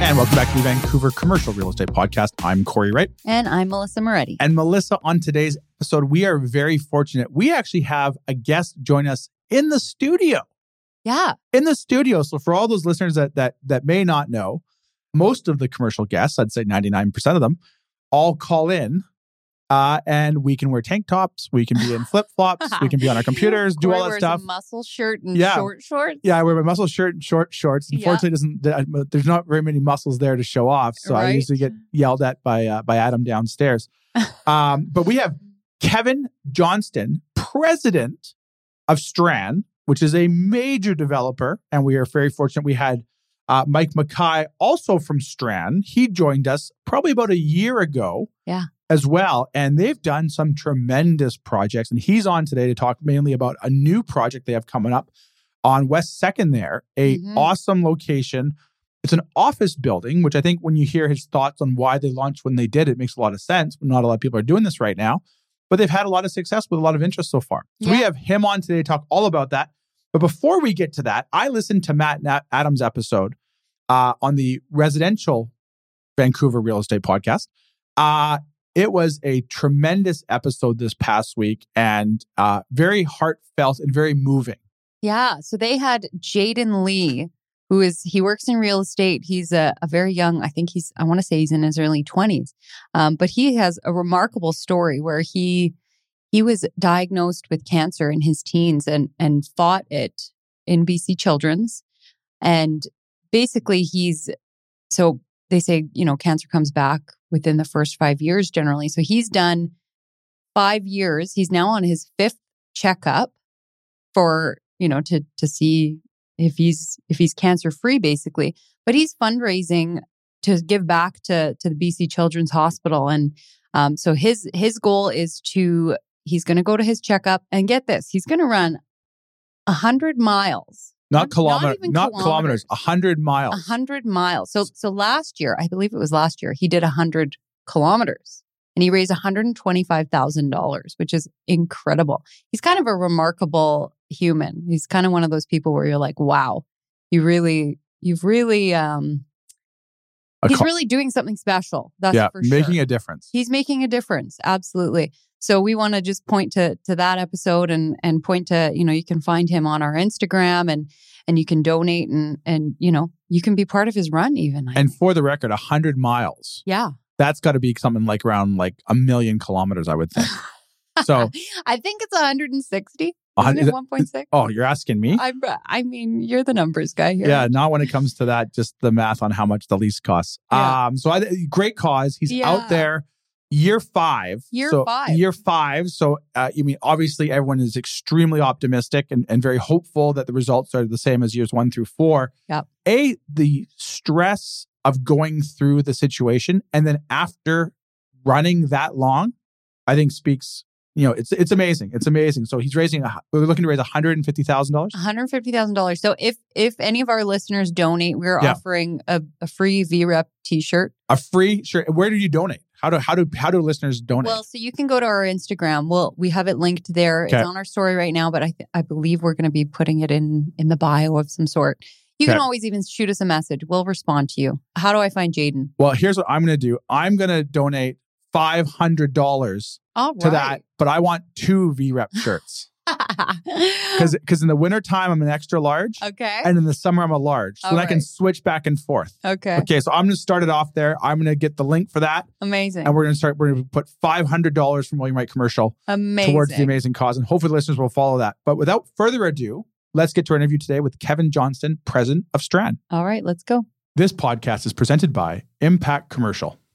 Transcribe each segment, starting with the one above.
And welcome back to the Vancouver Commercial Real Estate Podcast. I'm Cory Wright. And I'm Melisa Moretti. And Melisa, on today's episode, we are very fortunate. We actually have a guest join us in the studio. yeah. In the studio. So for all those listeners that that that may not know, most of the commercial guests, I'd say 99% of them, all call in. Uh, and we can wear tank tops, we can be in flip flops, we can be on our computers, do Cory all that stuff. A muscle shirt and Yeah. short shorts. Yeah, I wear my muscle shirt and short shorts. Yeah. Unfortunately, doesn't there's not very many muscles there to show off, so I usually get yelled at by uh, by Adam downstairs. um, but we have Kevin Johnston, president of Strand, which is a major developer, and we are very fortunate. We had uh, Mike Mackay, also from Strand. He joined us probably about a year ago. Yeah. As well. And they've done some tremendous projects. And he's on today to talk mainly about a new project they have coming up on West Second there, a Mhm. awesome location. It's an office building, which I think when you hear his thoughts on why they launched when they did, it makes a lot of sense. Not a lot of people are doing this right now, but they've had a lot of success with a lot of interest so far. So we have him on today to talk all about that. But before we get to that, I listened to Matt Adams' episode uh, on the residential Vancouver real estate podcast. Uh, it was a tremendous episode this past week and uh, very heartfelt and very moving. Yeah. So they had Jaden Lee, who is, he works in real estate. He's a, a very young, I think he's, I want to say he's in his early 20s. Um, but he has a remarkable story where he, he was diagnosed with cancer in his teens and, and fought it in BC Children's. And basically he's, so they say, you know, cancer comes back within the first five years generally. So he's done five years. He's now on his fifth checkup for, you know, to to see if he's if he's cancer free basically. But he's fundraising to give back to to the BC Children's Hospital. And um, so his his goal is to he's gonna go to his checkup and get this, he's gonna run a hundred miles. Not, Not- kilometer, not not kilometers, a hundred miles. A hundred miles. So so last year, I believe it was last year, he did a hundred kilometers and he raised $125,000, which is incredible. He's kind of a remarkable human. He's kind of one of those people where you're like, wow, you really, you've really, um, he's co- really doing something special. That's yeah, for sure. making a difference. He's making a difference. Absolutely. So we want to just point to to that episode and and point to, you know, you can find him on our Instagram and and you can donate and and you know, you can be part of his run even. I And think. for the record, a hundred miles. yeah. That's got to be something like around like a million kilometers, I would think. So, I think it's 160. Isn't it 1.6? oh, you're asking me? I I mean, you're the numbers guy here. Yeah, not when it comes to that, just the math on how much the lease costs. Yeah. Um, so I, great cause. He's Yeah. out there, year five. Year so five. Year five. So uh, you mean obviously everyone is extremely optimistic and, and very hopeful that the results are the same as years one through four. Yeah. A the stress of going through the situation and then after running that long, I think speaks. You know, it's it's amazing. It's amazing. So he's raising. A, we're looking to raise one hundred and fifty thousand dollars. $150,000. So if if any of our listeners donate, we're Yeah. offering a, a free VCREP t-shirt. A free shirt. Where do you donate? How do how do how do listeners donate? Well, so you can go to our Instagram. We'll we have it linked there. Okay. It's on our story right now, but I th- I believe we're going to be putting it in in the bio of some sort. You can always even shoot us a message. We'll respond to you. How do I find Jaden? Well, here's what I'm going to do. I'm going to donate five hundred dollars All to that, but I want two VCREP shirts because because in the winter time I'm an extra large, okay. and in the summer I'm a large, so All then I can switch back and forth. okay. Okay, so I'm going to start it off there. I'm going to get the link for that, Amazing. and we're going to start. We're going to put five hundred dollars from William Wright commercial Amazing. towards the amazing cause, and hopefully the listeners will follow that. But without further ado, let's get to our interview today with Kevin Johnston, president of Strand. All right, let's go. This podcast is presented by Impact Commercial.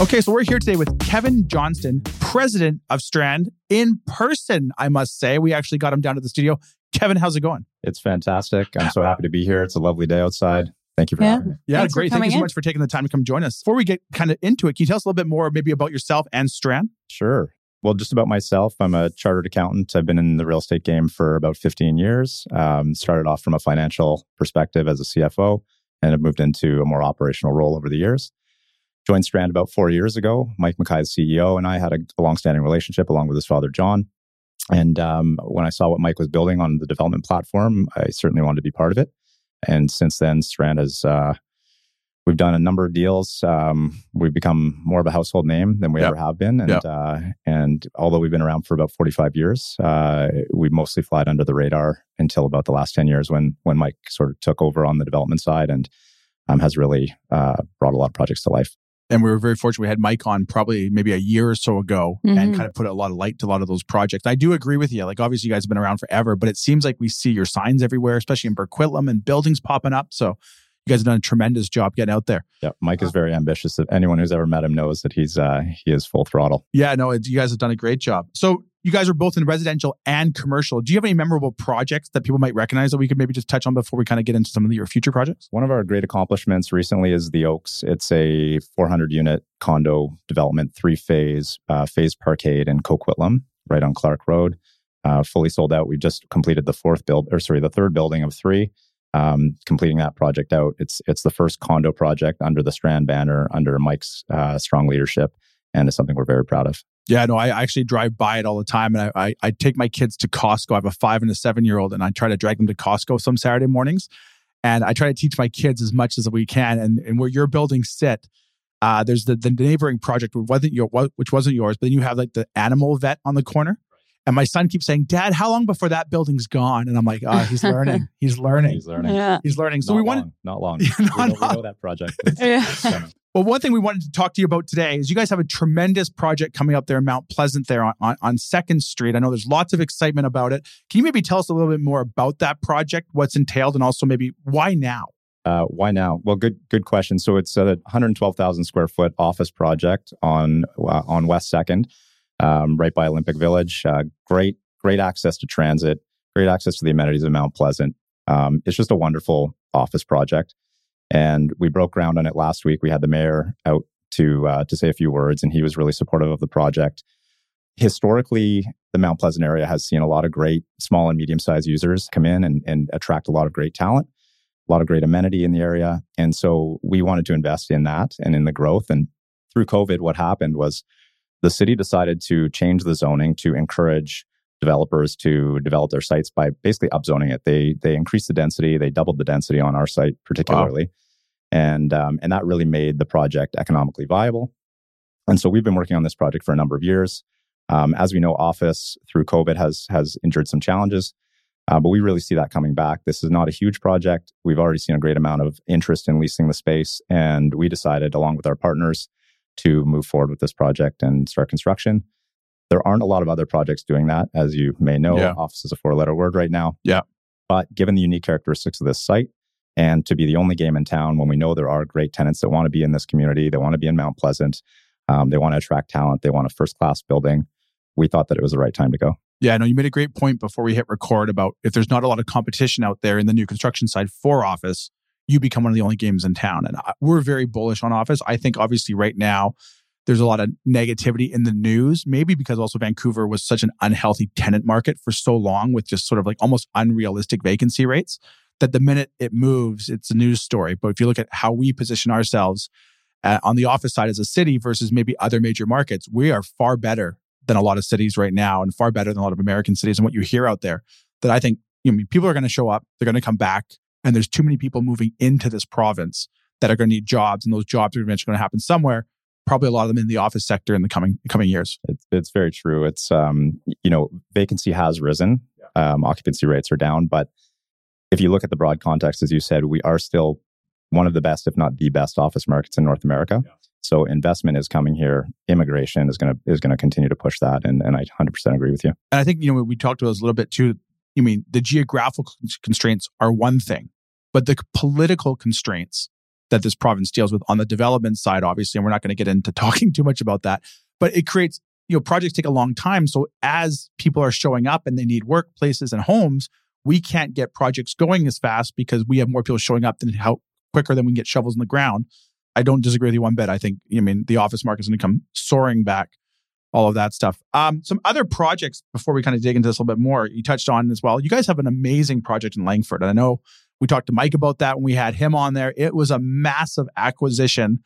Okay, so we're here today with Kevin Johnston, president of Strand, in person, I must say. We actually got him down to the studio. Kevin, how's it going? It's fantastic. I'm so happy to be here. It's a lovely day outside. Thank you for Yeah. having me. Yeah, Thanks great. Thank you coming so in. much for taking the time to come join us. Before we get kind of into it, can you tell us a little bit more maybe about yourself and Strand? Sure. Well, just about myself, I'm a chartered accountant. I've been in the real estate game for about 15 years. Um, started off from a financial perspective as a CFO and have moved into a more operational role over the years. Joined Strand about four years ago. Mike Mackay, CEO, and I had a, a longstanding relationship along with his father, John. And um, when I saw what Mike was building on the development platform, I certainly wanted to be part of it. And since then, Strand has uh, we've done a number of deals. Um, we've become more of a household name than we Yep. ever have been. And Yep. uh, and although we've been around for about forty five years, uh, we mostly flied under the radar until about the last ten years when when Mike sort of took over on the development side and um, has really uh, brought a lot of projects to life. And we were very fortunate. We had Mike on probably maybe a year or so ago and Mhm. kind of put a lot of light to a lot of those projects. I do agree with you. Like, obviously, you guys have been around forever, but it seems like we see your signs everywhere, especially in Burquitlam and buildings popping up. So you guys have done a tremendous job getting out there. Yeah, Mike is very ambitious. Anyone who's ever met him knows that he's uh, he is full throttle. Yeah, no, you guys have done a great job. So you guys are both in residential and commercial. Do you have any memorable projects that people might recognize that we could maybe just touch on before we kind of get into some of your future projects? One of our great accomplishments recently is the Oaks. It's a 400 unit condo development, three phase, uh, phase parkade in Coquitlam, right on Clark Road. Uh, fully sold out. We just completed the fourth build, or sorry, the third building of three. Um, completing that project out. It's it's the first condo project under the Strand banner, under Mike's uh, strong leadership, and it's something we're very proud of. Yeah, no, I actually drive by it all the time, and I, I I take my kids to Costco. I have a five and a seven year old, and I try to drag them to Costco some Saturday mornings, and I try to teach my kids as much as we can. And and where your buildings sit, uh, there's the the neighboring project which wasn't your which wasn't yours, but then you have like the animal vet on the corner. And my son keeps saying, "Dad, how long before that building's gone?" And I'm like, "Oh, he's learning. He's learning. He's learning. Yeah. He's learning." So not we wanted. long, not long. Yeah, we, not know, we long. know that project. Yeah. it's. Well, one thing we wanted to talk to you about today is you guys have a tremendous project coming up there in Mount Pleasant there on, on, on Second Street. I know there's lots of excitement about it. Can you maybe tell us a little bit more about that project, what's entailed, and also maybe why now? Uh, why now? Well, good good question. So it's a 112,000 square foot office project on uh, on West Second, um, right by Olympic Village. Uh, great great access to transit, great access to the amenities of Mount Pleasant. Um, it's just a wonderful office project, and we broke ground on it last week. We had the mayor out to uh, to say a few words, and he was really supportive of the project. Historically, the Mount Pleasant area has seen a lot of great small and medium sized users come in and, and attract a lot of great talent a lot of great amenity in the area. And so we wanted to invest in that and in the growth. And through COVID, what happened was the city decided to change the zoning to encourage developers to develop their sites by basically upzoning it. They they increased the density, they doubled the density on our site particularly, and um, and that really made the project economically viable. And so we've been working on this project for a number of years. Um, as we know, office through COVID has has endured some challenges. Uh, but we really see that coming back. This is not a huge project. We've already seen a great amount of interest in leasing the space. And we decided, along with our partners, to move forward with this project and start construction. There aren't a lot of other projects doing that. As you may know, Yeah. office is a four letter word right now. Yeah. But given the unique characteristics of this site and to be the only game in town when we know there are great tenants that want to be in this community, they want to be in Mount Pleasant, um, they want to attract talent, they want a first class building, we thought that it was the right time to go. Yeah, no, you made a great point before we hit record about if there's not a lot of competition out there in the new construction side for office, you become one of the only games in town. And we're very bullish on office. I think obviously right now there's a lot of negativity in the news, maybe because also Vancouver was such an unhealthy tenant market for so long with just sort of like almost unrealistic vacancy rates that the minute it moves, it's a news story. But if you look at how we position ourselves uh, on the office side as a city versus maybe other major markets, we are far better than a lot of cities right now and far better than a lot of American cities and what you hear out there that I think you know, people are going to show up, they're going to come back, and there's too many people moving into this province that are going to need jobs, and those jobs are eventually going to happen somewhere. Probably a lot of them in the office sector in the coming coming years. It's, it's very true. It's um, you know, vacancy has risen, um, occupancy rates are down, but if you look at the broad context, as you said, we are still one of the best, if not the best, office markets in North America. Yeah. So investment is coming here. Immigration is going to is going to continue to push that, and and I 100% agree with you. And I think you know we talked about this a little bit too. You mean the geographical constraints are one thing, but the political constraints that this province deals with on the development side, obviously, and we're not going to get into talking too much about that, but it creates you know projects take a long time. So as people are showing up and they need workplaces and homes, we can't get projects going as fast because we have more people showing up than how quicker than we can get shovels in the ground. I don't disagree with you one bit. I think, I mean, the office market is going to come soaring back, all of that stuff. Um, some other projects before we kind of dig into this a little bit more, you touched on as well. You guys have an amazing project in Langford. And I know we talked to Mike about that when we had him on there. It was a massive acquisition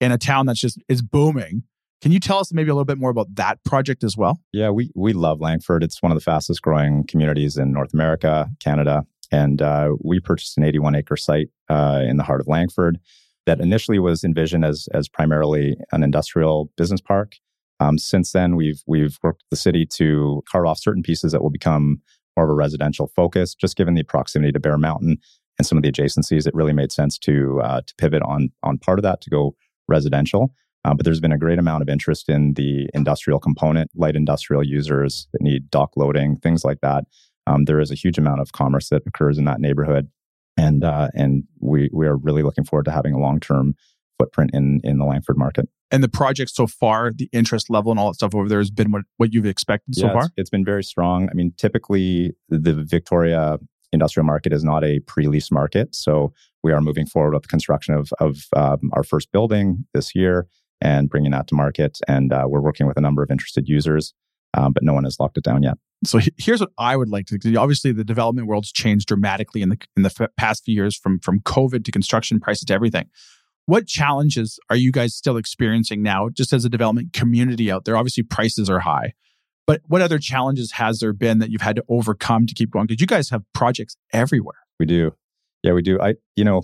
in a town that's just is booming. Can you tell us maybe a little bit more about that project as well? Yeah, we we love Langford. It's one of the fastest growing communities in North America, Canada, and uh, we purchased an 81 acre site uh, in the heart of Langford that initially was envisioned as as primarily an industrial business park. Um, since then, we've we've worked with the city to carve off certain pieces that will become more of a residential focus. Just given the proximity to Bear Mountain and some of the adjacencies, it really made sense to uh, to pivot on on part of that to go residential. Uh, but there's been a great amount of interest in the industrial component, light industrial users that need dock loading, things like that. Um, there is a huge amount of commerce that occurs in that neighborhood, and uh, and we we are really looking forward to having a long term footprint in in the Langford market. And the project so far, the interest level and all that stuff over there has been what, what you've expected so far? It's, it's been very strong. I mean, typically the Victoria industrial market is not a pre-lease market. So we are moving forward with the construction of, of um, our first building this year and bringing that to market. And uh, we're working with a number of interested users, um, but no one has locked it down yet. So here's what I would like to. Obviously, the development world's changed dramatically in the in the f- past few years, from from COVID to construction prices to everything. What challenges are you guys still experiencing now, just as a development community out there? Obviously, prices are high, but what other challenges has there been that you've had to overcome to keep going? Because you guys have projects everywhere. We do, yeah, we do. I, you know,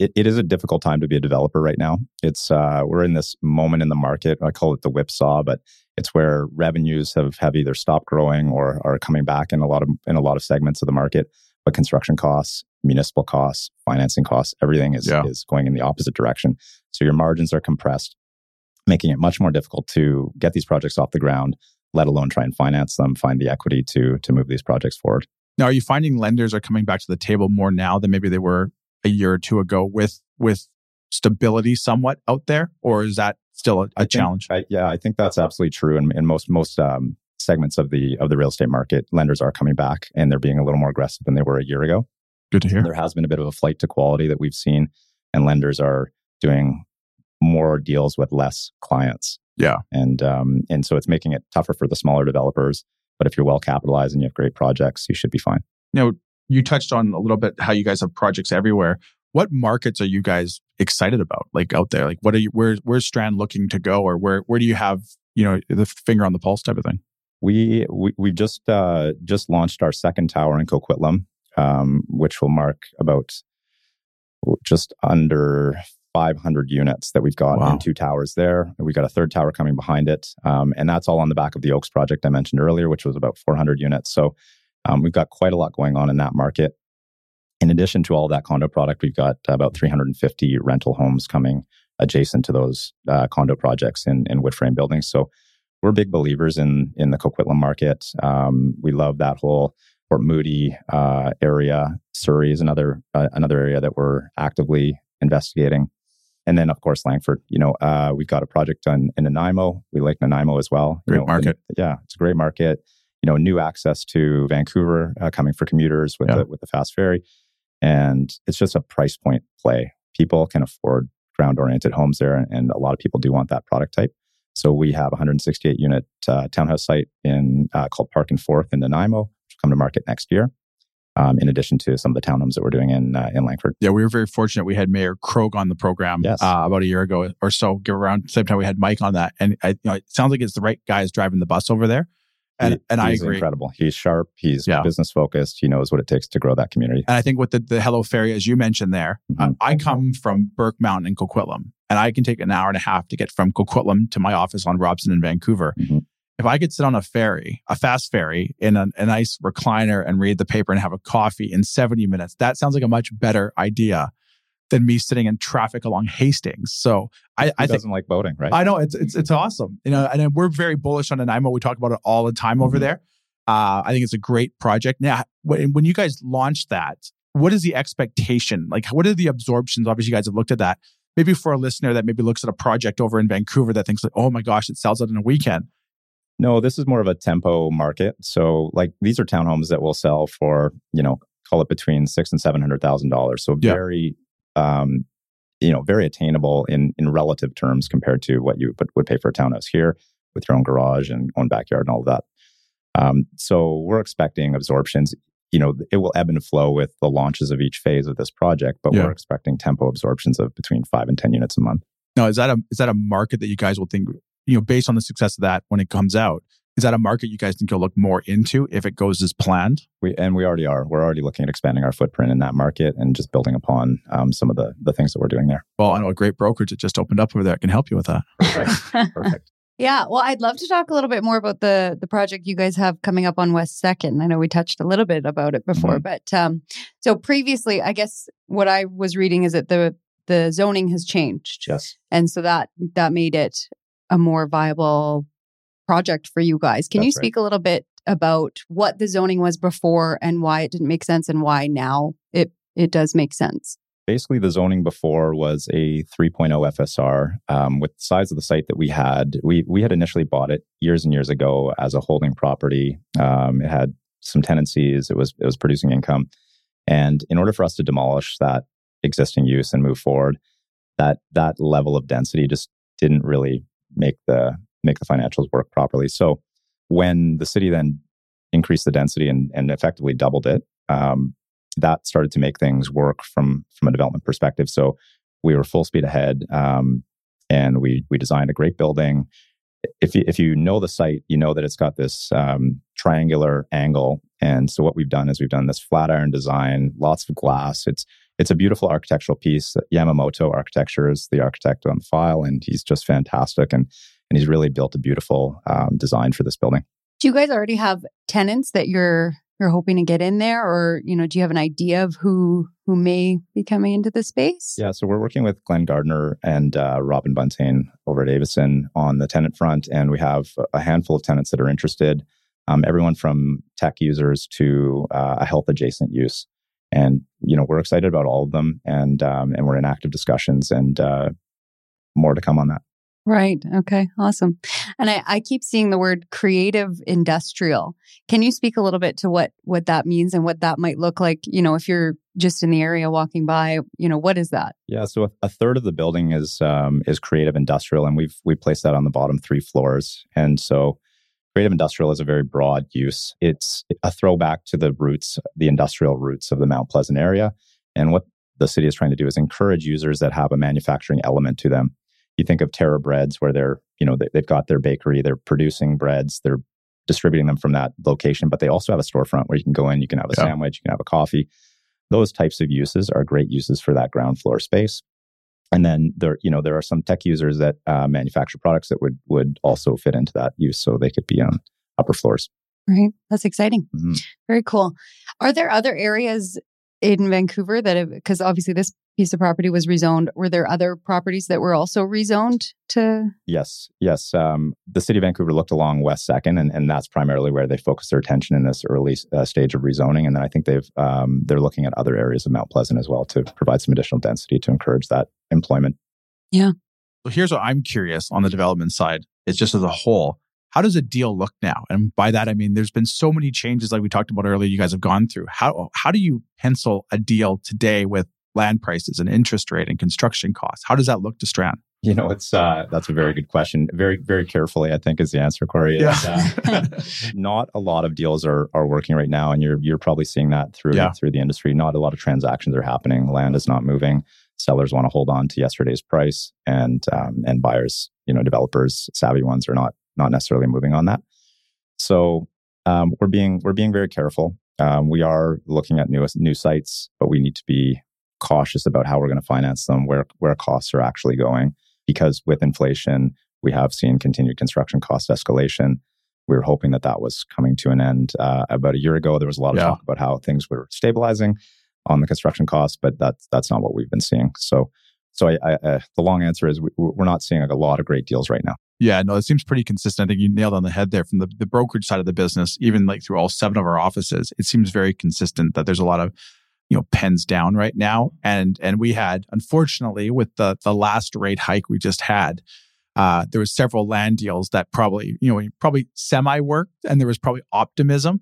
it, it is a difficult time to be a developer right now. It's uh, we're in this moment in the market. I call it the whipsaw, but it's where revenues have, have either stopped growing or are coming back in a lot of in a lot of segments of the market. But construction costs, municipal costs, financing costs, everything is yeah. is going in the opposite direction. So your margins are compressed, making it much more difficult to get these projects off the ground, let alone try and finance them, find the equity to to move these projects forward. Now, are you finding lenders are coming back to the table more now than maybe they were a year or two ago with with stability somewhat out there, or is that still a, a challenge? I, yeah, I think that's absolutely true. In, in most most um, segments of the of the real estate market, lenders are coming back and they're being a little more aggressive than they were a year ago. Good to hear. There has been a bit of a flight to quality that we've seen, and lenders are doing more deals with less clients. Yeah, and um, and so it's making it tougher for the smaller developers. But if you're well capitalized and you have great projects, you should be fine. Now, you touched on a little bit how you guys have projects everywhere. What markets are you guys excited about, like out there? Like, what are you? Where where's Strand looking to go, or where where do you have you know the finger on the pulse type of thing? We we we've just uh, just launched our second tower in Coquitlam, um, which will mark about just under 500 units that we've got wow. in two towers there. We've got a third tower coming behind it, um, and that's all on the back of the Oaks project I mentioned earlier, which was about 400 units. So um, we've got quite a lot going on in that market. In addition to all that condo product, we've got about 350 rental homes coming adjacent to those uh, condo projects in, in wood frame buildings. So we're big believers in in the Coquitlam market. Um, we love that whole Port Moody uh, area. Surrey is another uh, another area that we're actively investigating. And then, of course, Langford. You know, uh, we've got a project done in Nanaimo. We like Nanaimo as well. Great you know, market. And, yeah, it's a great market you know, new access to Vancouver uh, coming for commuters with yeah. the with the fast ferry, and it's just a price point play. People can afford ground oriented homes there, and a lot of people do want that product type. So we have 168 unit uh, townhouse site in uh, called Park and Forth in Nanaimo, which will come to market next year. Um, in addition to some of the townhomes that we're doing in uh, in Langford. Yeah, we were very fortunate. We had Mayor Krog on the program Yes. uh, about a year ago or so. Give around the same time we had Mike on that, and I, you know, it sounds like it's the right guys driving the bus over there. And He- and I he's agree. incredible. He's sharp. He's Yeah. business focused. He knows what it takes to grow that community. And I think with the, the Hullo Ferry, as you mentioned there, Mhm. I come from Burke Mountain in Coquitlam, and I can take an hour and a half to get from Coquitlam to my office on Robson in Vancouver. Mhm. If I could sit on a ferry, a fast ferry, in a, a nice recliner and read the paper and have a coffee in 70 minutes, that sounds like a much better idea than me sitting in traffic along Hastings. So I, Who I think doesn't like boating, right? I know it's it's it's awesome. You know, and we're very bullish on Nanaimo. We talk about it all the time over Mhm. there. Uh, I think it's a great project. Now, when, when you guys launched that, what is the expectation? Like, what are the absorptions? Obviously, you guys have looked at that. Maybe for a listener that maybe looks at a project over in Vancouver that thinks like, oh my gosh, it sells out in a weekend. No, this is more of a tempo market. So, like, these are townhomes that will sell for, you know, call it between six and seven hundred thousand dollars. So Yeah. very, um, you know, very attainable in in relative terms compared to what you would, would pay for a townhouse here with your own garage and own backyard and all of that. Um, so we're expecting absorptions. You know, it will ebb and flow with the launches of each phase of this project, but Yeah. we're expecting tempo absorptions of between five and ten units a month. Now, is that a is that a market that you guys will think, you know, based on the success of that when it comes out? Is that a market you guys think you'll look more into if it goes as planned? We and we already are. We're already looking at expanding our footprint in that market and just building upon um, some of the the things that we're doing there. Well, I know a great brokerage that just opened up over there that can help you with that. Perfect. Yeah, well, I'd love to talk a little bit more about the the project you guys have coming up on West Second. I know we touched a little bit about it before, but um, so previously, I guess what I was reading is that the the zoning has changed, Yes. and so that that made it a more viable project for you guys. Can you That's right. speak a little bit about what the zoning was before and why it didn't make sense, and why now it it does make sense? Basically, the zoning before was a 3.0 FSR. Um, with the size of the site that we had, we we had initially bought it years and years ago as a holding property. Um, it had some tenancies. It was it was producing income, and in order for us to demolish that existing use and move forward, that that level of density just didn't really make the make the financials work properly. So when the city then increased the density and, and effectively doubled it, um, that started to make things work from from a development perspective. So we were full speed ahead, um, and we we designed a great building. If you, if you know the site, you know that it's got this um, triangular angle. And so what we've done is we've done this flat iron design, lots of glass. It's it's a beautiful architectural piece. Yamamoto Architecture is the architect on the file, and he's just fantastic. And and he's really built a beautiful um, design for this building. Do you guys already have tenants that you're you're hoping to get in there, or you know, do you have an idea of who who may be coming into the space? Yeah, so we're working with Glenn Gardner and uh, Robin Buntain over at Avison on the tenant front, and we have a handful of tenants that are interested. Um, everyone from tech users to uh, a health adjacent use, and you know we're excited about all of them, and um, and we're in active discussions, and uh, more to come on that. Right. Okay. Awesome. And I, I keep seeing the word creative industrial. Can you speak a little bit to what what that means and what that might look like? You know, if you're just in the area walking by, you know, what is that? Yeah, so a, a third of the building is um, is creative industrial, and we've we placed that on the bottom three floors. And so, creative industrial is a very broad use. It's a throwback to the roots, the industrial roots of the Mount Pleasant area. And what the city is trying to do is encourage users that have a manufacturing element to them. You think of Terra Breads, where they're you know they, they've got their bakery, they're producing breads, they're distributing them from that location, but they also have a storefront where you can go in, you can have a Yeah. sandwich, you can have a coffee those types of uses are great uses for that ground floor space. And then there, you know, there are some tech users that uh, manufacture products that would would also fit into that use, so they could be on upper floors. Right. That's exciting. Mhm. Very cool. Are there other areas in Vancouver that have because obviously this piece of property was rezoned. Were there other properties that were also rezoned to Yes, yes. Um, the city of Vancouver looked along West Second, and, and that's primarily where they focused their attention in this early uh, stage of rezoning. And then I think they've um, they're looking at other areas of Mount Pleasant as well to provide some additional density to encourage that employment. Yeah. So here's what I'm curious on the development side. It's just as a whole. How does a deal look now? And by that I mean there's been so many changes like we talked about earlier you guys have gone through. How how do you pencil a deal today with land prices and interest rate and construction costs? How does that look to Strand? You know, it's uh, that's a very good question. Very, very carefully, I think, is the answer, Cory. Yeah. uh, not a lot of deals are are working right now, and you're you're probably seeing that through Yeah. through the industry. Not a lot of transactions are happening. Land is not moving. Sellers want to hold on to yesterday's price, and um, and buyers, you know, developers, savvy ones, are not not necessarily moving on that. So um, we're being we're being very careful. Um, we are looking at new new sites, but we need to be cautious about how we're going to finance them, where where costs are actually going, because with inflation, we have seen continued construction cost escalation. We were hoping that that was coming to an end uh, about a year ago. There was a lot of Yeah. talk about how things were stabilizing on the construction costs, but that's that's not what we've been seeing. So, so I, I, uh, the long answer is we, we're not seeing like a lot of great deals right now. Yeah, no, it seems pretty consistent. I think you nailed on the head there from the, the brokerage side of the business, even like through all seven of our offices. It seems very consistent that there's a lot of, you know, pens down right now. And and we had, unfortunately, with the the last rate hike we just had, uh, there was several land deals that probably, you know, probably semi worked and there was probably optimism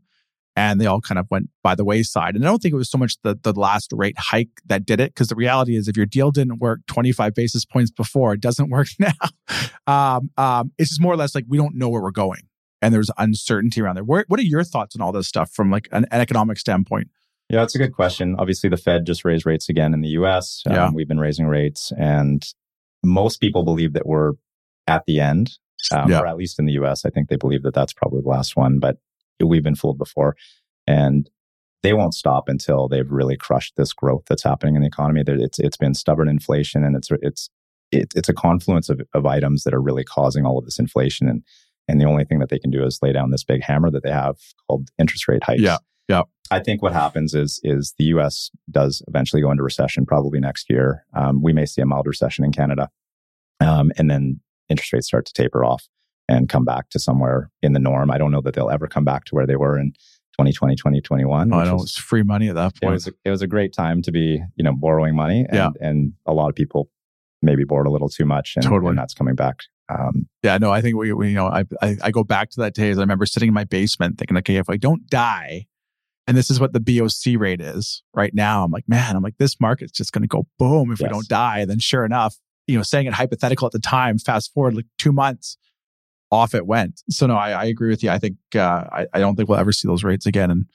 and they all kind of went by the wayside. And I don't think it was so much the the last rate hike that did it, because the reality is, if your deal didn't work 25 basis points before, it doesn't work now. um, um, it's just more or less like we don't know where we're going, and there's uncertainty around there. Where, what are your thoughts on all this stuff from like an, an economic standpoint? Yeah, that's a good question. Obviously, the Fed just raised rates again in the US. Um, Yeah. We've been raising rates, and most people believe that we're at the end, um, Yeah. or at least in the US. I think they believe that that's probably the last one, but we've been fooled before. And they won't stop until they've really crushed this growth that's happening in the economy. There- It's, it's been stubborn inflation, and it's, it's, it, it's a confluence of, of items that are really causing all of this inflation. And, and the only thing that they can do is lay down this big hammer that they have called interest rate hikes. Yeah. Yeah. I think what happens is is the U.S. does eventually go into recession, probably next year. Um, we may see a mild recession in Canada, um, and then interest rates start to taper off and come back to somewhere in the norm. I don't know that they'll ever come back to where they were in 2020, 2021. I know was- it's free money at that it point. was a, it was a great time to be you know borrowing money, and, Yeah. and a lot of people maybe borrowed a little too much, and, Totally. and that's coming back. Um, Yeah, no, I think we, we you know, I, I I go back to that days. I remember sitting in my basement thinking, okay, if I don't die, and this is what the BOC rate is right now, I'm like, man, I'm like, this market's just going to go boom if we don't die. And then sure enough, you know, saying it hypothetical at the time, fast forward like two months, off it went. So no, I, I agree with you. I think uh, I, I don't think we'll ever see those rates again, and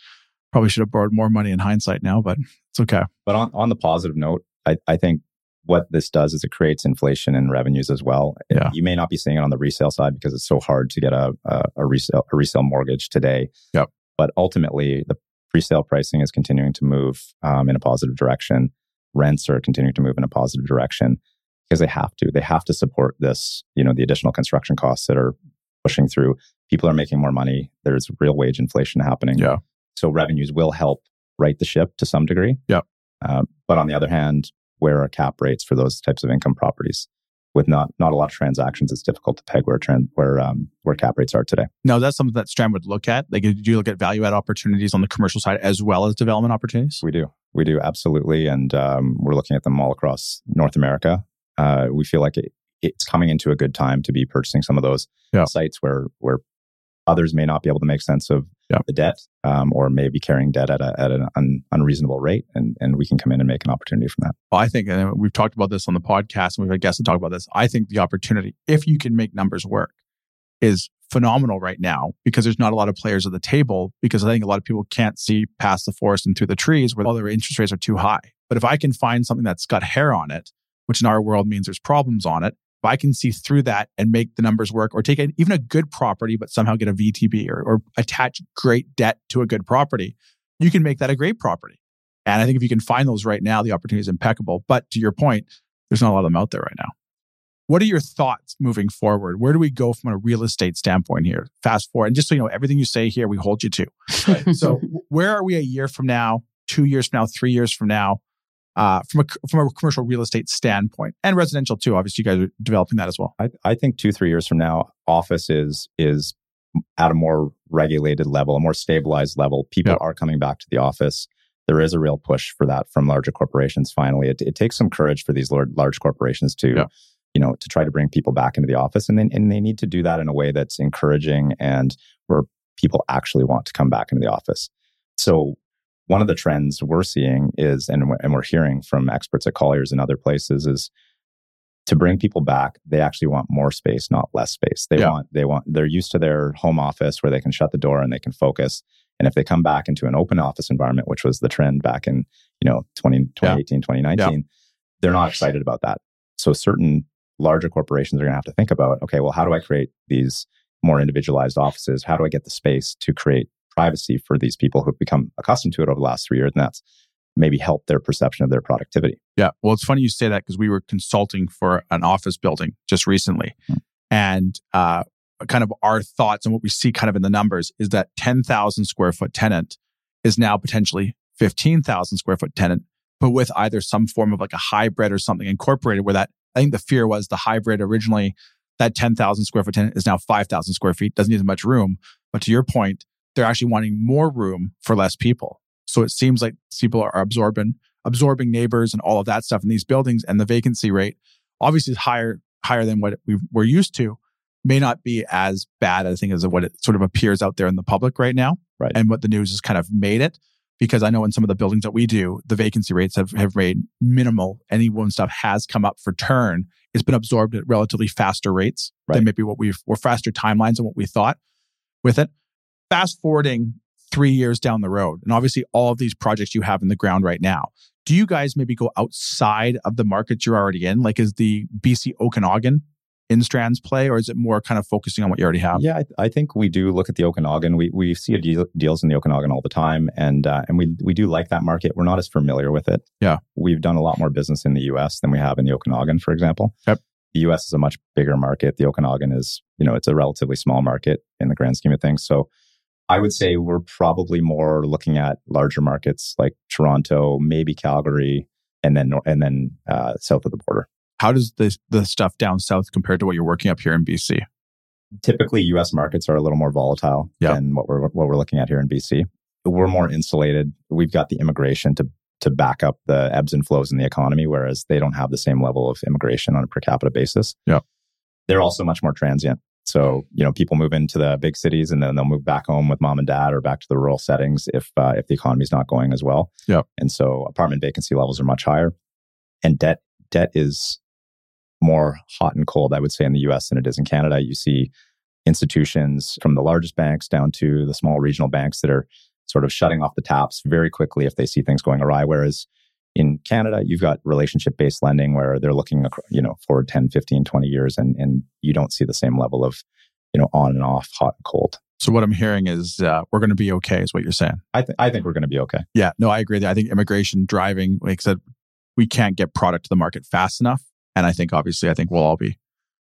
probably should have borrowed more money in hindsight now, but it's okay. But on, on the positive note, I, I think what this does is it creates inflation in revenues as well. Yeah. You may not be seeing it on the resale side because it's so hard to get a, a, a resale a resale mortgage today. Yep. But ultimately, the resale pricing is continuing to move um, in a positive direction. Rents are continuing to move in a positive direction because they have to. They have to support this. You know, the additional construction costs that are pushing through. People are making more money. There's real wage inflation happening. Yeah. So revenues will help right the ship to some degree. Yep. Uh, but on the other hand, where are cap rates for those types of income properties? With not not a lot of transactions, it's difficult to peg where trend where um, where cap rates are today. No, that's something that Strand would look at. Like, do you look at value add opportunities on the commercial side as well as development opportunities? We do, we do absolutely, and um, we're looking at them all across North America. Uh, we feel like it, it's coming into a good time to be purchasing some of those Yeah. sites where where others may not be able to make sense of Yeah. the debt, um, or may be carrying debt at, a, at an un, unreasonable rate, and and we can come in and make an opportunity from that. Well, I think, and we've talked about this on the podcast, and we've had guests to talk about this. I think the opportunity, if you can make numbers work, is phenomenal right now because there's not a lot of players at the table. Because I think a lot of people can't see past the forest and through the trees where all their interest rates are too high. But if I can find something that's got hair on it, which in our world means there's problems on it, But I can see through that and make the numbers work, or take an, even a good property but somehow get a VTB or, or attach great debt to a good property, you can make that a great property. And I think if you can find those right now, the opportunity is impeccable. But to your point, there's not a lot of them out there right now. What are your thoughts moving forward? Where do we go from a real estate standpoint here? Fast forward. And just so you know, everything you say here, we hold you to. So where are we a year from now, two years from now, three years from now, uh, from a from a commercial real estate standpoint and residential too? Obviously, you guys are developing that as well. I, I think two three years from now, office is is at a more regulated level, a more stabilized level. People Yeah. are coming back to the office. There is a real push for that from larger corporations. Finally, it, it takes some courage for these large, large corporations to, Yeah. you know, to try to bring people back into the office, and then and they need to do that in a way that's encouraging and where people actually want to come back into the office. So one of the trends we're seeing is, and we're, and we're hearing from experts at Colliers and other places is to bring people back, they actually want more space, not less space. They Yeah. want, they want, they're used to their home office where they can shut the door and they can focus. And if they come back into an open office environment, which was the trend back in, you know, 20, 2018, 2019, they're not excited about that. So certain larger corporations are going to have to think about, okay, well, how do I create these more individualized offices? How do I get the space to create privacy for these people who've become accustomed to it over the last three years? And that's maybe helped their perception of their productivity. Yeah. Well, it's funny you say that because we were consulting for an office building just recently. Hmm. And uh, kind of our thoughts and what we see kind of in the numbers is that 10,000 square foot tenant is now potentially 15,000 square foot tenant, but with either some form of like a hybrid or something incorporated where that, I think the fear was the hybrid originally, that 10,000 square foot tenant is now 5,000 square feet, doesn't need as much room. But to your point, they're actually wanting more room for less people. So it seems like people are absorbing absorbing neighbors and all of that stuff in these buildings, and the vacancy rate obviously is higher higher than what we we're used to. May not be as bad, I think, as what it sort of appears out there in the public right now, Right. and what the news has kind of made it. Because I know in some of the buildings that we do, the vacancy rates have, have made minimal. Any one stuff has come up for turn. It's been absorbed at relatively faster rates Right. than maybe what we've, or faster timelines than what we thought with it. Fast forwarding three years down the road, and obviously all of these projects you have in the ground right now, do you guys maybe go outside of the markets you're already in? Like, is the BC Okanagan in Strands play, or is it more kind of focusing on what you already have? Yeah, I, I think we do look at the Okanagan. We we see deal, deals in the Okanagan all the time, and uh, and we we do like that market. We're not as familiar with it. Yeah. we've done a lot more business in the U.S. than we have in the Okanagan, for example. Yep. The U.S. is a much bigger market. The Okanagan is, you know, it's a relatively small market in the grand scheme of things. So, I would say we're probably more looking at larger markets like Toronto, maybe Calgary, and then and then uh, south of the border. How does the the stuff down south compare to what you're working up here in BC? typically US markets are a little more volatile Yeah. than what we're what we're looking at here in BC. We're more insulated. We've got the immigration to to back up the ebbs and flows in the economy, whereas they don't have the same level of immigration on a per capita basis. Yeah. They're also much more transient. So, you know, people move into the big cities and then they'll move back home with mom and dad or back to the rural settings if uh, if the economy's not going as well. Yeah. And so apartment vacancy levels are much higher. And debt debt is more hot and cold, I would say, in the US than it is in Canada. You see institutions from the largest banks down to the small regional banks that are sort of shutting off the taps very quickly if they see things going awry. Whereas in Canada, you've got relationship based lending where they're looking, you know, for 10, 15, 20 years and, and you don't see the same level of, you know, on and off, hot and cold. So what I'm hearing is uh, we're going to be okay, is what you're saying. I, th- I think we're going to be okay. Yeah, no, I agree. I think immigration driving, like I said, we can't get product to the market fast enough. And I think obviously, I think we'll all be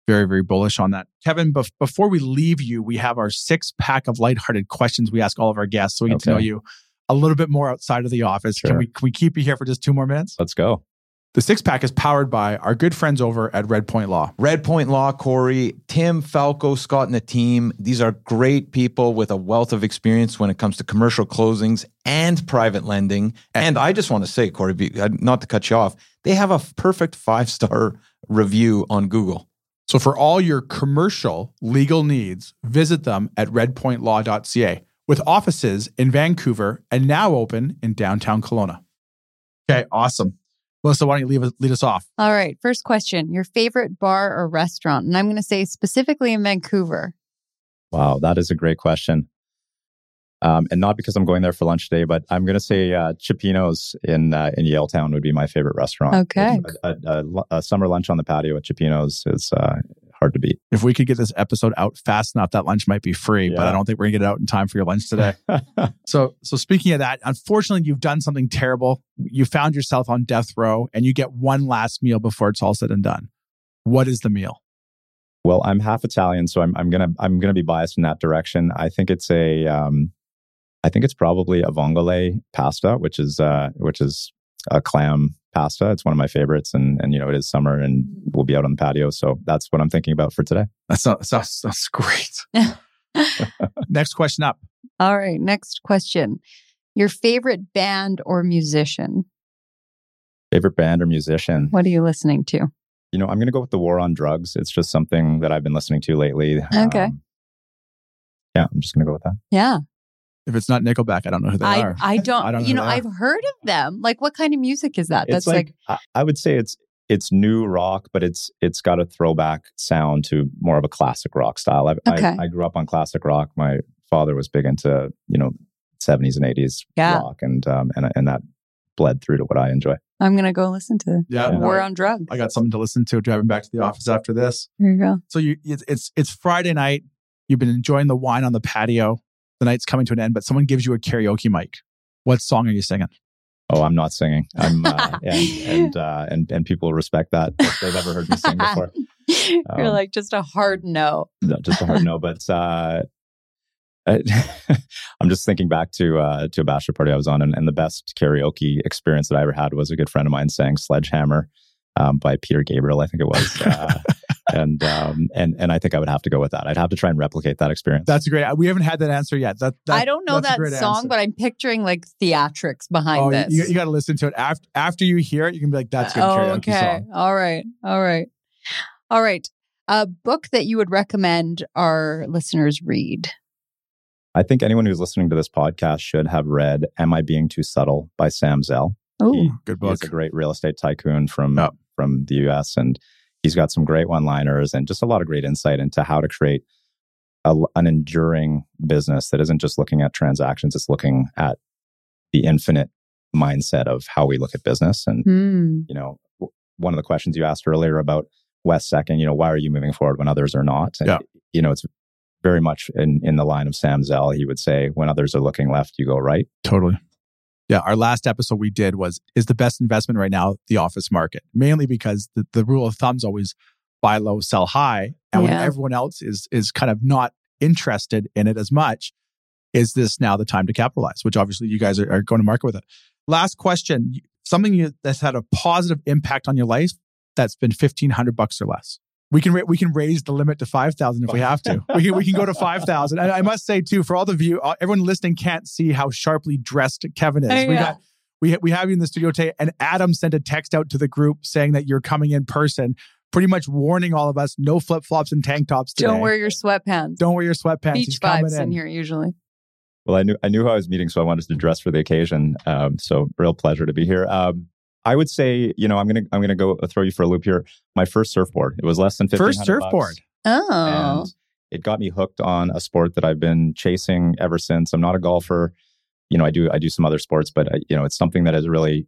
very, very bullish on that. Kevin, bef- before we leave you, we have our six pack of lighthearted questions we ask all of our guests so we get to know you a little bit more outside of the office. Can we can we keep you here for just two more minutes? Let's go. The six pack is powered by our good friends over at Red Point Law. Red Point Law, Corey, Tim, Falco, Scott, and the team. These are great people with a wealth of experience when it comes to commercial closings and private lending. And I just want to say, Cory, uh, not to cut you off, they have a perfect five star review on Google. So for all your commercial legal needs, visit them at redpointlaw.ca with offices in Vancouver and now open in downtown Kelowna. Okay, awesome. Melisa, why don't you leave lead us off? All right. First question Your favorite bar or restaurant? And I'm going to say specifically in Vancouver. Wow, that is a great question. Um, and not because I'm going there for lunch today, but I'm going to say uh, Cioppino's in uh, in Yaletown would be my favorite restaurant. Okay. a, a, a, a summer lunch on the patio at Cioppino's is uh, hard to beat. If we could get this episode out fast enough, that lunch might be free, but I don't think we're gonna get it out in time for your lunch today. so, so speaking of that, unfortunately, you've done something terrible. You found yourself on death row, and you get one last meal before it's all said and done. What is the meal? Well, I'm half Italian, so I'm, I'm gonna I'm gonna be biased in that direction. I think it's a um, I think it's probably a vongole pasta, which is uh, which is a clam pasta. It's one of my favorites, and and you know it is summer, and we'll be out on the patio, so that's what I'm thinking about for today. That sounds, sounds, sounds great. Next question up. All right. Next question Your favorite band or musician? Favorite band or musician? What are you listening to? You know, I'm gonna go with the War on Drugs. It's just something that I've been listening to lately. Okay. Um, yeah, I'm just gonna go with that. Yeah. If it's not Nickelback, I don't know who they I, are. I don't, I don't know you know. I've heard of them. Like, what kind of music is that? It's That's like, I, I would say it's it's new rock, but it's it's got a throwback sound to more of a classic rock style. I, Okay. I, I grew up on classic rock. My father was big into you know 70s and 80s Yeah. rock, and um, and and that bled through to what I enjoy. I'm gonna go listen to Yeah, Yeah. War on Drugs. I got something to listen to driving back to the office after this. Here you go. So you, it's, it's it's Friday night. You've been enjoying the wine on the patio. The night's coming to an end, but someone gives you a karaoke mic. What song are you singing? Oh, I'm not singing. I'm uh, and and, uh, and and people respect that if they've ever heard me sing before. You're Um, like just a hard no. No, just a hard no. But uh, I, I'm just thinking back to uh, to a bachelor party I was on, and, and the best karaoke experience that I ever had was a good friend of mine sang "Sledgehammer" um, by Peter Gabriel, I think it was. Uh, and um, and and I think I would have to go with that. I'd have to try and replicate that experience. That's a great. We haven't had that answer yet. That, that- I don't know that song, answer. but I'm picturing like theatrics behind oh, this. you, you got to listen to it after after you hear it. You can be like, "That's a good oh, okay. song." All right. All right. All right. A book that you would recommend our listeners read. I think anyone who's listening to this podcast should have read "Am I Being Too Subtle" by Sam Zell. Oh, He- Good He's book. a great real estate tycoon from Yep. from the U.S. and he's got some great one-liners and just a lot of great insight into how to create a, an enduring business that isn't just looking at transactions; it's looking at the infinite mindset of how we look at business. And Hmm. you know, w- one of the questions you asked earlier about West Second, you know, why are you moving forward when others are not? And, Yeah. You know, it's very much in in the line of Sam Zell. He would say, when others are looking left, you go right. Totally. Yeah, our last episode we did was is the best investment right now the office market, mainly because the, the rule of thumb is always buy low, sell high, and when everyone else is is kind of not interested in it as much, is this now the time to capitalize? Which obviously you guys are, are going to market with it. Last question: something you, that's had a positive impact on your life that's been fifteen hundred bucks or less. We can ra- we can raise the limit to five thousand if we have to. we can we can go to five thousand. And I must say too, for all the view, uh, everyone listening can't see how sharply dressed Kevin is. Oh, We yeah. got we ha- we have you in the studio today, and Adam sent a text out to the group saying that you're coming in person, pretty much warning all of us: no flip flops and tank tops today. Don't wear your sweatpants. Don't wear your sweatpants. Beach He's coming vibes in here usually. Well, I knew I knew who I was meeting, so I wanted to dress for the occasion. Um, so real pleasure to be here. Um, I would say, you know, I'm gonna I'm gonna go throw you for a loop here. My first surfboard. It was less than 1500 First surfboard. bucks, Oh. and it got me hooked on a sport that I've been chasing ever since. I'm not a golfer. You know, I do I do some other sports, but uh, you know, it's something that has really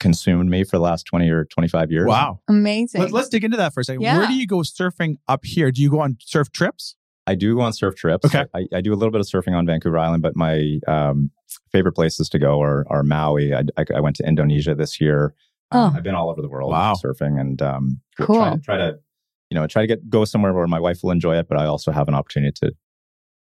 consumed me for the last 20 or 25 years. Wow. Amazing. Let, us dig into that for a second. Yeah. Where do you go surfing up here? Do you go on surf trips? I do go on surf trips. Okay. I, I do a little bit of surfing on Vancouver Island, but my um, favorite places to go are, are Maui. I, I, I went to Indonesia this year. Uh, Oh. I've been all over the world Wow. surfing and um, try, Cool. try to, you know, try to get go somewhere where my wife will enjoy it, but I also have an opportunity to.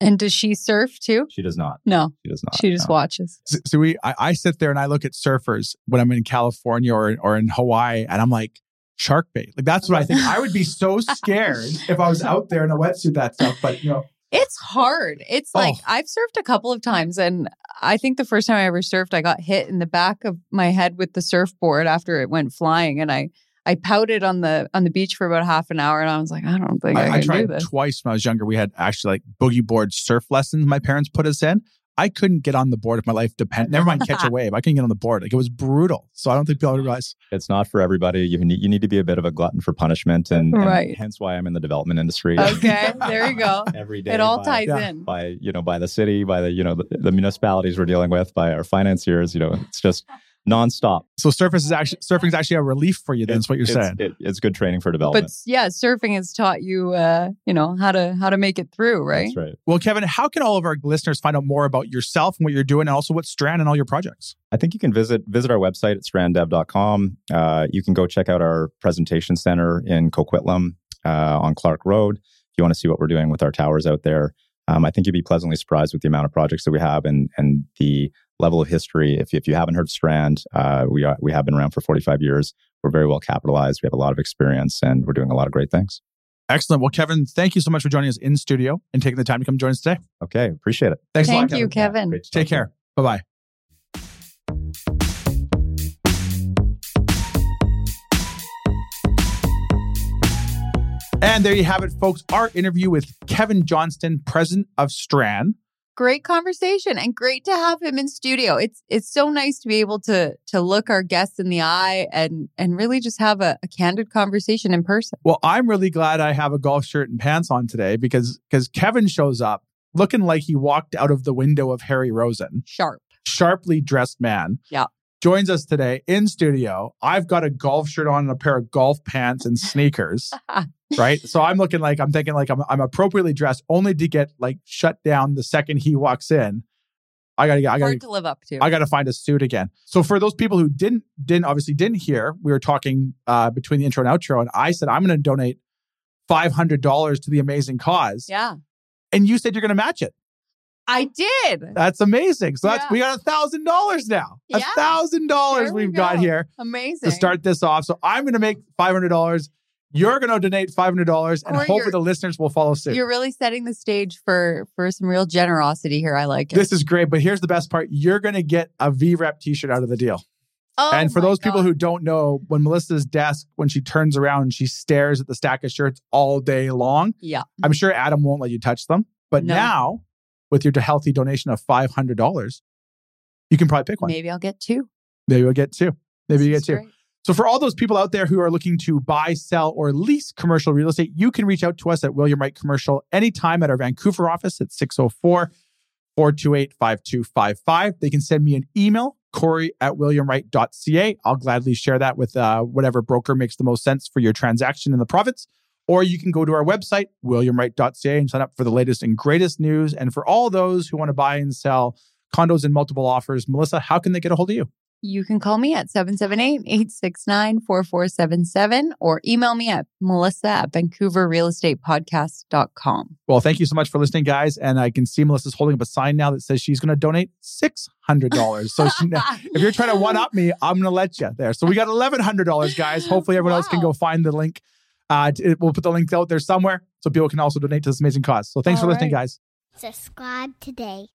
and does she surf too? She does not. No, She does not. she just no. watches. So, so we, I, I sit there and I look at surfers when I'm in California or or in Hawaii, and I'm like, shark bait. Like that's what I think. I would be so scared if I was out there in a wetsuit. That stuff, but you know, It's hard. It's like Oh. I've surfed a couple of times, and I think the first time I ever surfed, I got hit in the back of my head with the surfboard after it went flying, and I I pouted on the on the beach for about half an hour, and I was like, I don't think I, I, I tried twice when I was younger. We had actually like boogie board surf lessons. My parents put us in. I couldn't get on the board if my life depended. Never mind catch a wave. I couldn't get on the board. Like it was brutal. So I don't think people realize. It's not for everybody. You need you need to be a bit of a glutton for punishment, and, and Right. hence why I'm in the development industry. Okay, there you go. Every day, It all by- ties Yeah. in. by you know by the city by the you know the, the municipalities we're dealing with by our financiers you know it's just nonstop So surface is actually surfing is actually a relief for you. Then that's what you're it's, saying. it- it's good training for development. But yeah, surfing has taught you, uh, you know, how to how to make it through, right? that's right Well, Kevin, how can all of our listeners find out more about yourself and what you're doing, and also what Strand and all your projects? i think you can visit visit our website at stranddev.com uh, you can go check out our presentation center in coquitlam uh, on clarke road if you want to see what we're doing with our towers out there um, i think you'd be pleasantly surprised with the amount of projects that we have and and the level of history if, if you haven't heard of strand uh, we, are, we have been around for 45 years we're very well capitalized we have a lot of experience and we're doing a lot of great things Excellent. Well, Kevin, thank you so much for joining us in studio and taking the time to come join us today. Okay, appreciate it. Thanks a lot, Thank you, Kevin. Great to Take talk to you. care. Bye bye. And there you have it, folks. Our interview with Kevin Johnston, president of Strand. great conversation and great to have him in studio. It's it's so nice to be able to to look our guests in the eye and and really just have a, a candid conversation in person. Well, I'm really glad I have a golf shirt and pants on today because because Kevin shows up looking like he walked out of the window of Harry Rosen, Sharp. sharply dressed man. Yeah. Joins us today in studio. I've got a golf shirt on and a pair of golf pants and sneakers. right? So I'm looking like I'm thinking like I'm I'm appropriately dressed only to get like shut down the second he walks in. I gotta get I gotta Hard to live up to. I got to find a suit again. So for those people who didn't didn't obviously didn't hear, we were talking uh, between the intro and outro, and I said I'm to donate five hundred dollars to the amazing cause, yeah. and you said you're to match it. I did. That's amazing. So that's we got a thousand dollars now. A thousand dollars we we've got here Amazing. to start this off. So I'm going to make five hundred dollars. You're going to donate five hundred dollars, and hopefully the listeners will follow suit. You're really setting the stage for for some real generosity here. I like it. This is great, but here's the best part: you're going to get a V-Rep T-shirt out of the deal. oh and for those people who don't know, when Melisa's desk, when she turns around, she stares at the stack of shirts all day long. yeah, I'm sure Adam won't let you touch them. But No. now, with your healthy donation of $500, you can probably pick one. Maybe, I'll get two. Maybe you'll get two. Maybe you get two. great. So, for all those people out there who are looking to buy, sell, or lease commercial real estate, you can reach out to us at William Wright Commercial anytime at our Vancouver office at 604 428 5255. They can send me an email, Cory at williamwright.ca. I'll gladly share that with uh, whatever broker makes the most sense for your transaction in the province. Or you can go to our website, williamwright.ca, and sign up for the latest and greatest news. And for all those who want to buy and sell condos in multiple offers, Melisa, how can they get a hold of you? You can call me at 778-869-4477 or email me at melissa at vancouverrealestatepodcast.com. Well, thank you so much for listening, guys. And I can see Melisa's holding up a sign now that says she's going to donate six hundred dollars. So she, if you're trying to one up me, I'm going to let you there. So we got eleven hundred dollars, guys. Hopefully, everyone else can go find the link. Uh, t- we'll put the link out there somewhere so people can also donate to this amazing cause. So thanks All for listening, right. guys. Subscribe today.